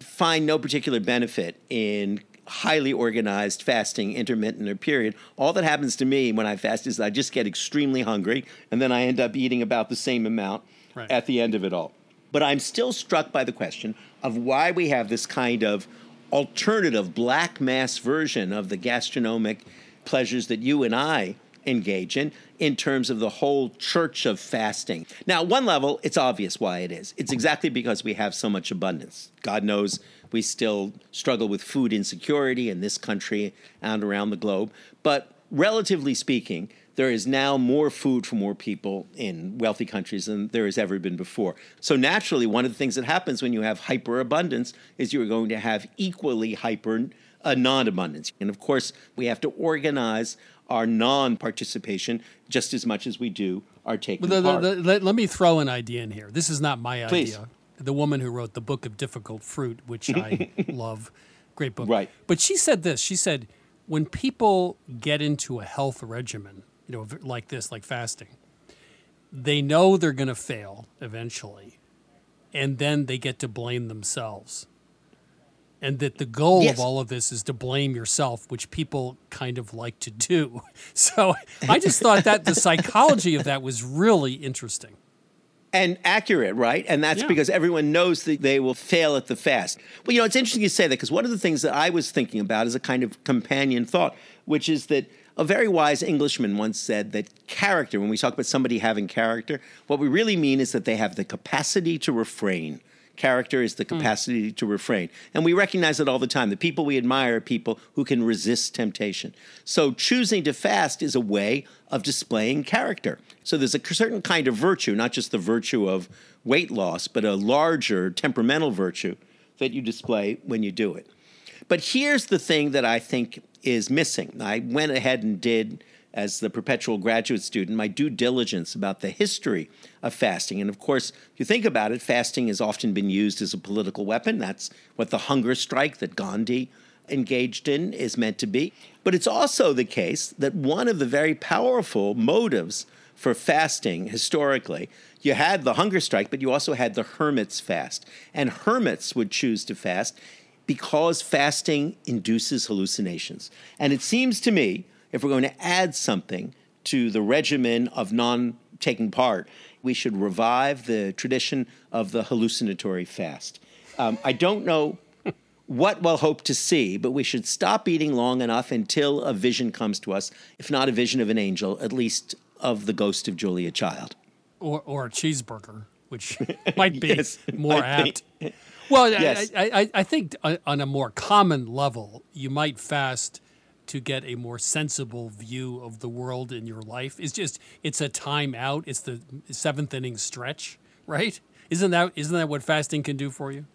find no particular benefit in highly organized fasting, intermittent or period. All that happens to me when I fast is I just get extremely hungry and then I end up eating about the same amount Right. at the end of it all. But I'm still struck by the question of why we have this kind of alternative black mass version of the gastronomic pleasures that you and I engage in in terms of the whole church of fasting. Now, one level, it's obvious why it is. It's exactly because we have so much abundance. God knows we still struggle with food insecurity in this country and around the globe. But relatively speaking, there is now more food for more people in wealthy countries than there has ever been before. So naturally, one of the things that happens when you have hyperabundance is you're going to have equally hyper uh, non-abundance. And of course, we have to organize our non-participation just as much as we do our taking But the- the- part. the- let, let me throw an idea in here. This is not my Please. idea. The woman who wrote the Book of Difficult Fruit, which I <laughs> love, great book. Right. But she said this. She said, when people get into a health regimen, you know, like this, like fasting, they know they're going to fail eventually, and then they get to blame themselves. And that the goal Yes. of all of this is to blame yourself, which people kind of like to do. <laughs> So I just thought that the psychology of that was really interesting. and accurate, right? And that's Yeah. because everyone knows that they will fail at the fast. Well, you know, it's interesting you say that because one of the things that I was thinking about is a kind of companion thought, which is that a very wise Englishman once said that character, when we talk about somebody having character, what we really mean is that they have the capacity to refrain. Character is the hmm. capacity to refrain. And we recognize it all the time. The people we admire are people who can resist temptation. So choosing to fast is a way of displaying character. So there's a certain kind of virtue, not just the virtue of weight loss, but a larger temperamental virtue that you display when you do it. But here's the thing that I think is missing. I went ahead and did, as the perpetual graduate student, my due diligence about the history of fasting. And of course, if you think about it, fasting has often been used as a political weapon. That's what the hunger strike that Gandhi engaged in is meant to be. But it's also the case that one of the very powerful motives for fasting historically, you had the hunger strike, but you also had the hermit's fast. And hermits would choose to fast because fasting induces hallucinations. And it seems to me, if we're going to add something to the regimen of non taking part, we should revive the tradition of the hallucinatory fast. Um, I don't know <laughs> what we'll hope to see, but we should stop eating long enough until a vision comes to us, if not a vision of an angel, at least of the ghost of Julia Child. or, or a cheeseburger, which <laughs> might be Yes, more think- apt. Well, Yes. I, I, I think on a more common level, you might fast to get a more sensible view of the world in your life. It's just it's a time out. It's the seventh inning stretch, right? Isn't that isn't that what fasting can do for you?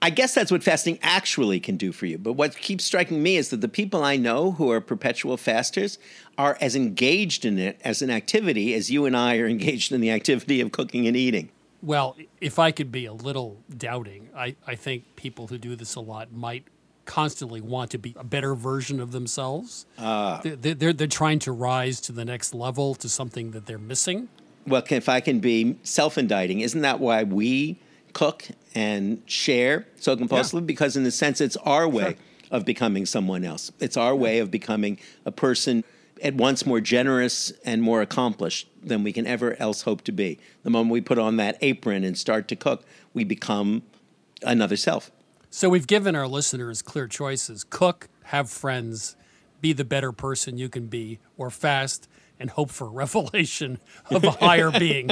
I guess that's what fasting actually can do for you. But what keeps striking me is that the people I know who are perpetual fasters are as engaged in it as an activity as you and I are engaged in the activity of cooking and eating. Well, if I could be a little doubting, I, I think people who do this a lot might constantly want to be a better version of themselves. Ah. They're, they're, they're trying to rise to the next level, to something that they're missing. Well, if I can be self indicting, isn't that why we cook and share so compulsively? Because, in a sense, it's our way of becoming someone else. It's our way of becoming a person at once more generous and more accomplished than we can ever else hope to be. The moment we put on that apron and start to cook, we become another self. So we've given our listeners clear choices cook, have friends, be the better person you can be, or fast, and hope for <laughs> revelation of a higher being.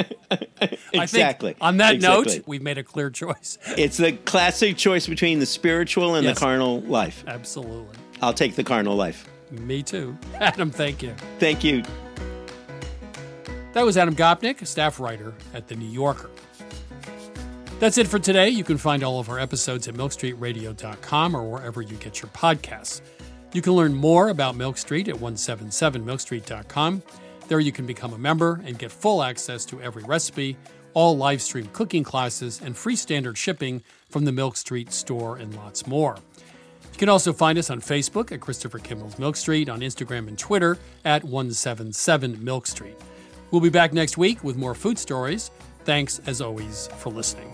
Exactly. On that Exactly. note, we've made a clear choice. It's the classic choice between the spiritual and Yes. the carnal life. Absolutely. I'll take the carnal life. Me too. <laughs> Adam, thank you. Thank you. That was Adam Gopnik, staff writer at The New Yorker. That's it for today. You can find all of our episodes at milkstreetradio.com or wherever you get your podcasts. You can learn more about Milk Street at 177milkstreet.com. There you can become a member and get full access to every recipe, all live stream cooking classes, and free standard shipping from the Milk Street store and lots more. You can also find us on Facebook at Christopher Kimball's Milk Street, on Instagram and Twitter at 177 Milk Street. We'll be back next week with more food stories. Thanks, as always, for listening.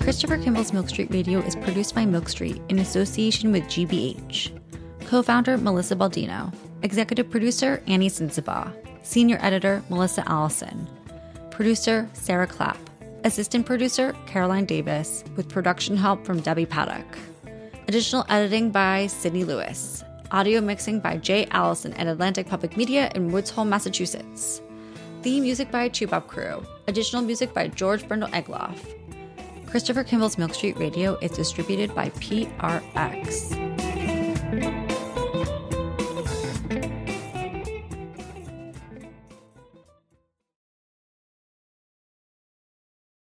Christopher Kimball's Milk Street Radio is produced by Milk Street in association with GBH. Co founder Melissa Baldino. Executive producer Annie Sensabaugh. Senior editor Melissa Allison. Producer Sarah Clapp. Assistant producer Caroline Davis, with production help from Debbie Paddock. Additional editing by Sydney Lewis. Audio mixing by Jay Allison at Atlantic Public Media in Woods Hole, Massachusetts. Theme music by Toubab Krewe. Additional music by George Brandl Egloff. Christopher Kimball's Milk Street Radio is distributed by PRX.